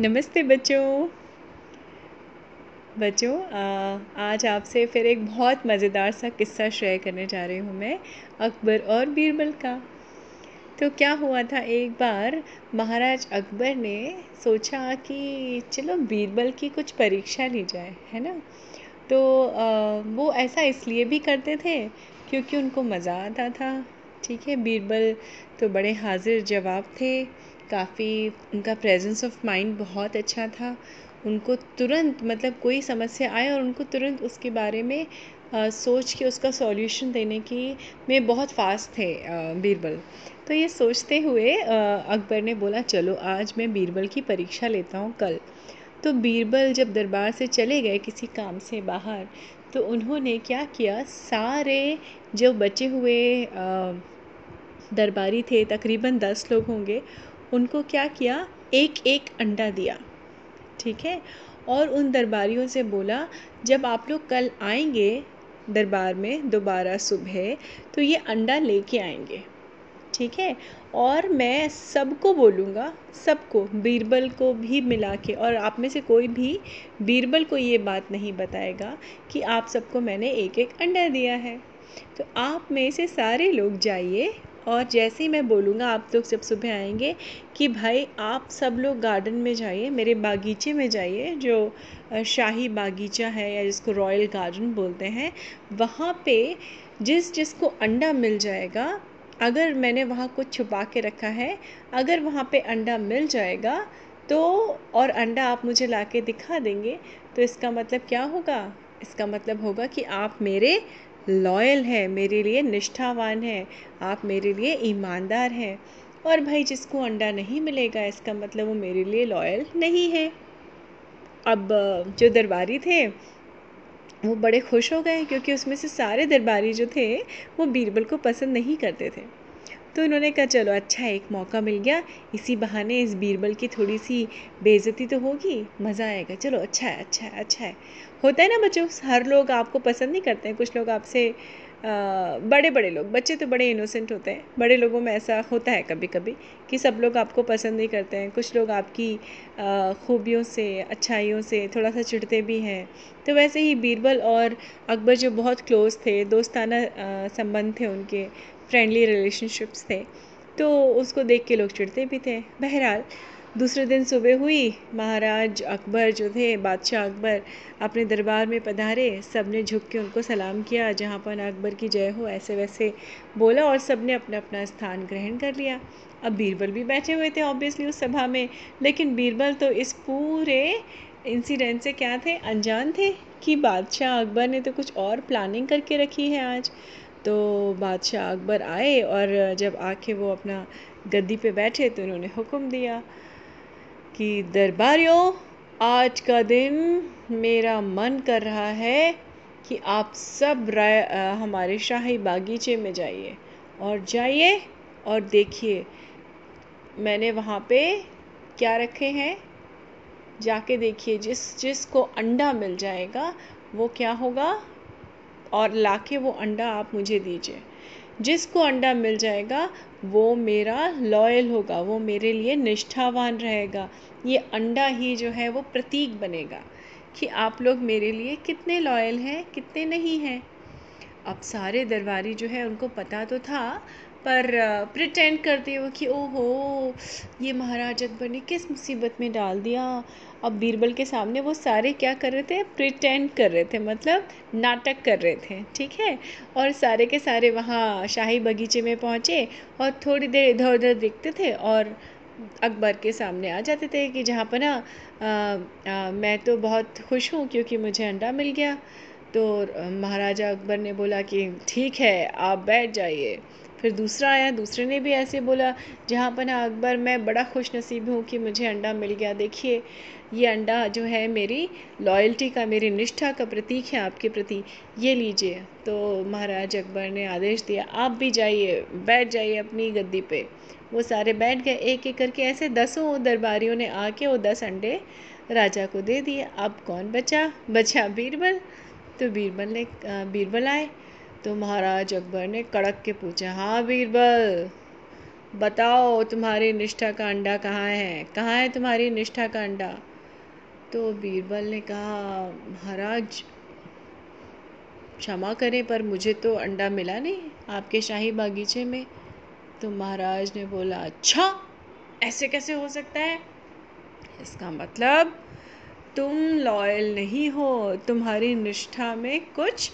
नमस्ते बच्चों। बच्चों आज आपसे फिर एक बहुत मज़ेदार सा किस्सा शेयर करने जा रही हूँ मैं, अकबर और बीरबल का। तो क्या हुआ था, एक बार महाराज अकबर ने सोचा कि चलो बीरबल की कुछ परीक्षा ली जाए, है ना? तो वो ऐसा इसलिए भी करते थे क्योंकि उनको मज़ा आता था, ठीक है? बीरबल तो बड़े हाजिर जवाब थे। काफ़ी उनका प्रेजेंस ऑफ़ माइंड बहुत अच्छा था। उनको तुरंत मतलब कोई समस्या आए और उनको तुरंत उसके बारे में सोच के उसका सॉल्यूशन देने की में बहुत फास्ट थे बीरबल। तो ये सोचते हुए अकबर ने बोला, चलो, आज मैं बीरबल की परीक्षा लेता हूँ कल। तो बीरबल जब दरबार से चले गए किसी काम से बाहर तो उन्होंने क्या किया, सारे जो बचे हुए दरबारी थे, तकरीबन दस लोग होंगे उनको क्या किया? एक एक अंडा दिया। ठीक है? और उन दरबारियों से बोला, जब आप लोग कल आएँगे दरबार में दोबारा सुबह तो ये अंडा लेके आएँगे। ठीक है? और मैं सबको बोलूँगा, सबको, बीरबल को भी मिला के, और आप में से कोई भी बीरबल को ये बात नहीं बताएगा कि आप सबको मैंने एक एक अंडा दिया है। तो आप में से सारे लोग जाइए और जैसे ही मैं बोलूँगा, आप लोग जब सुबह आएँगे कि भाई आप सब लोग गार्डन में जाइए, मेरे बागीचे में जाइए, जो शाही बागीचा है या जिसको रॉयल गार्डन बोलते हैं, वहाँ पे जिस, जिसको अंडा मिल जाएगा, अगर मैंने वहाँ कुछ छुपा के रखा है, अगर वहाँ पे अंडा मिल जाएगा तो और अंडा आप मुझे ला के दिखा देंगे तो इसका मतलब क्या होगा? इसका मतलब होगा कि आप मेरे लॉयल है, मेरे लिए निष्ठावान है, आप मेरे लिए ईमानदार हैं। और भाई जिसको अंडा नहीं मिलेगा, इसका मतलब वो मेरे लिए लॉयल नहीं है। अब जो दरबारी थे, वो बड़े खुश हो गए क्योंकि उसमें से सारे दरबारी जो थे, वो बीरबल को पसंद नहीं करते थे। तो उन्होंने कहा, चलो अच्छा एक मौका मिल गया। इसी बहाने इस बीरबल की थोड़ी सी बेइज्जती तो होगी, मज़ा आएगा। चलो अच्छा है अच्छा है अच्छा है। होता है ना बच्चों, हर लोग आपको पसंद नहीं करते हैं। कुछ लोग आपसे बड़े बड़े लोग, बच्चे तो बड़े इनोसेंट होते हैं। बड़े लोगों में ऐसा होता है कभी कभी कि सब लोग आपको पसंद नहीं करते हैं। कुछ लोग आपकी खूबियों से, अच्छाइयों से थोड़ा सा चिढ़ते भी हैं। तो वैसे ही बीरबल और अकबर जो बहुत क्लोज़ थे, दोस्ताना संबंध थे उनके फ्रेंडली रिलेशनशिप्स थे तो उसको देख के लोग चिढ़ते भी थे। बहरहाल, दूसरे दिन सुबह हुई, महाराज अकबर जो थे, बादशाह अकबर, अपने दरबार में पधारे। सबने झुक के उनको सलाम किया, जहाँ पर अकबर की जय हो, ऐसे वैसे बोला और सबने अपना अपना स्थान ग्रहण कर लिया। अब बीरबल भी बैठे हुए थे ऑब्वियसली उस सभा में। लेकिन बीरबल तो इस पूरे इंसिडेंट से क्या थे? अनजान थे कि बादशाह अकबर ने तो कुछ और प्लानिंग करके रखी है आज। तो बादशाह अकबर आए और जब आके वो अपना गद्दी पे बैठे तो उन्होंने हुक्म दिया कि, दरबारियों, आज का दिन मेरा मन कर रहा है कि आप सब राय हमारे शाही बागीचे में जाइए और जाइए और देखिए, मैंने वहाँ पे क्या रखे हैं? जाके देखिए, जिस जिस को अंडा मिल जाएगा, वो क्या होगा? और ला के वो अंडा आप मुझे दीजिए। जिसको अंडा मिल जाएगा, वो मेरा लॉयल होगा, वो मेरे लिए निष्ठावान रहेगा। ये अंडा ही जो है, वो प्रतीक बनेगा कि आप लोग मेरे लिए कितने लॉयल हैं, कितने नहीं हैं। अब सारे दरबारी जो है, उनको पता तो था पर प्रिटेंड करते हुए कि ओहो, ये महाराज अकबर ने किस मुसीबत में डाल दिया। अब बीरबल के सामने वो सारे क्या कर रहे थे? प्रिटेंड कर रहे थे मतलब नाटक कर रहे थे, ठीक है? और सारे के सारे वहाँ शाही बगीचे में पहुँचे और थोड़ी देर इधर उधर देखते थे और अकबर के सामने आ जाते थे कि जहाँ पर ना मैं तो बहुत खुश हूँ क्योंकि मुझे अंडा मिल गया। तो महाराजा अकबर ने बोला कि, ठीक है, आप बैठ जाइए। फिर दूसरा आया, दूसरे ने भी ऐसे बोला, जहाँ पर ना अकबर, मैं बड़ा खुश नसीब हूँ कि मुझे अंडा मिल गया। देखिए, ये अंडा जो है मेरी लॉयल्टी का, मेरी निष्ठा का प्रतीक है आपके प्रति। ये लीजिए। तो महाराज अकबर ने आदेश दिया, आप भी जाइए, बैठ जाइए अपनी गद्दी पे। वो सारे बैठ गए एक एक करके ऐसे दसों दरबारियों ने आके वो दस अंडे राजा को दे दिए। अब कौन बचा? बचा बीरबल। तो बीरबल ने बीरबल आए। तो महाराज अकबर ने कड़क के पूछा हाँ बीरबल, बताओ तुम्हारी निष्ठा का अंडा कहाँ है? कहाँ है तुम्हारी निष्ठा का अंडा? तो बीरबल ने कहा, महाराज, क्षमा करें, पर मुझे तो अंडा मिला नहीं आपके शाही बागीचे में। तो महाराज ने बोला अच्छा ऐसे कैसे हो सकता है? इसका मतलब तुम लॉयल नहीं हो, तुम्हारी निष्ठा में कुछ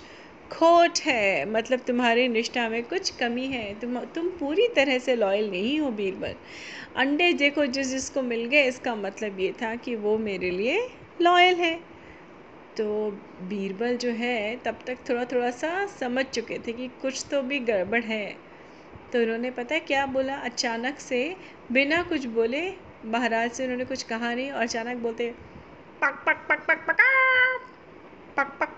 खोट है मतलब तुम्हारी निष्ठा में कुछ कमी है, तुम तुम पूरी तरह से लॉयल नहीं हो बीरबल। अंडे देखो, जिस जिसको मिल गए, इसका मतलब ये था कि वो मेरे लिए लॉयल है। तो बीरबल जो है, तब तक थोड़ा थोड़ा सा समझ चुके थे कि कुछ तो भी गड़बड़ है। तो उन्होंने पता है क्या बोला? अचानक से बिना कुछ बोले महाराज से उन्होंने कुछ कहा नहीं और अचानक बोलते, पक पक पक पक पक पक पक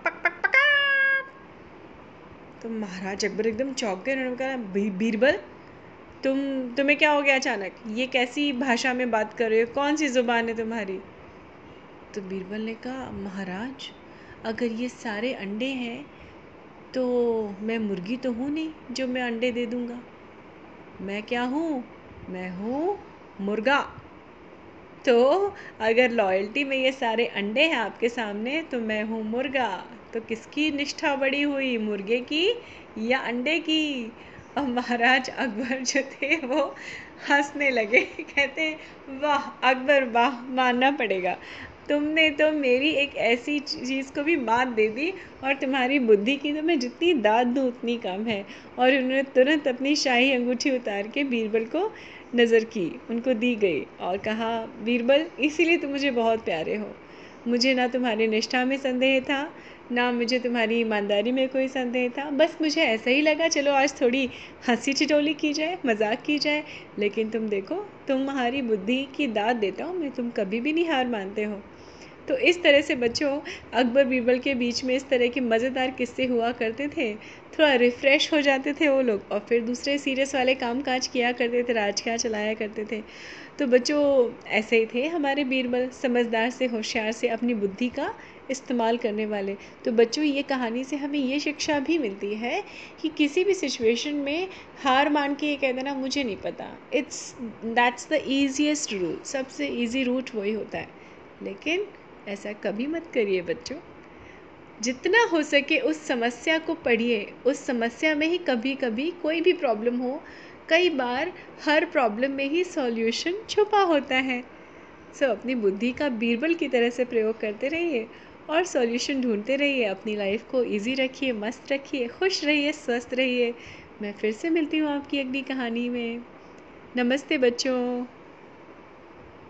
तो महाराज अकबर एकदम चौंक गए, उन्होंने कहा बीरबल, तुम, तुम्हें क्या हो गया अचानक? ये कैसी भाषा में बात कर रहे हो? कौन सी ज़ुबान है तुम्हारी? तो बीरबल ने कहा, महाराज, अगर ये सारे अंडे हैं तो मैं मुर्गी तो हूँ नहीं, जो मैं अंडे दे दूँगा। मैं क्या हूँ? मैं हूँ मुर्गा। तो अगर लॉयल्टी में ये सारे अंडे हैं आपके सामने तो मैं हूँ मुर्गा। तो किसकी निष्ठा बड़ी हुई, मुर्गे की या अंडे की? और महाराज अकबर जो थे, वो हंसने लगे। कहते वाह, अकबर, वाह, मानना पड़ेगा। तुमने तो मेरी एक ऐसी चीज़ को भी मात दे दी और तुम्हारी बुद्धि की तो मैं जितनी दाद दूँ, उतनी कम है। और उन्होंने तुरंत अपनी शाही अंगूठी उतार के बीरबल को नज़र की। उनको दी गई और कहा, बीरबल, इसीलिए तुम मुझे बहुत प्यारे हो। मुझे ना तुम्हारी निष्ठा में संदेह था ना मुझे तुम्हारी ईमानदारी में कोई संदेह था। बस मुझे ऐसा ही लगा, चलो आज थोड़ी हँसी चिटोली की जाए, मज़ाक की जाए। लेकिन तुम देखो तुम्हारी बुद्धि की दाद देता हूँ, मैं तुम कभी भी नहीं हार मानते हो। तो इस तरह से बच्चों, अकबर बीरबल के बीच में इस तरह के मज़ेदार किस्से हुआ करते थे। थोड़ा रिफ़्रेश हो जाते थे वो लोग और फिर दूसरे सीरियस वाले काम काज किया करते थे राज क्या चलाया करते थे। तो बच्चों, ऐसे ही थे हमारे बीरबल समझदार से, होशियार से, अपनी बुद्धि का इस्तेमाल करने वाले। तो बच्चों, ये कहानी से हमें ये शिक्षा भी मिलती है कि किसी भी सिचुएशन में हार मान के ये कह देना, मुझे नहीं पता। It's that's the easiest route सबसे ईजी रूट वही होता है। लेकिन ऐसा कभी मत करिए बच्चों। जितना हो सके उस समस्या को पढ़िए। उस समस्या में ही कभी कभी कोई भी प्रॉब्लम हो कई बार हर प्रॉब्लम में ही सॉल्यूशन छुपा होता है। सो so, अपनी बुद्धि का बीरबल की तरह से प्रयोग करते रहिए और सॉल्यूशन ढूंढते रहिए। अपनी लाइफ को इजी रखिए मस्त रखिए खुश रहिए स्वस्थ रहिए। मैं फिर से मिलती हूँ आपकी अगली कहानी में। नमस्ते बच्चों।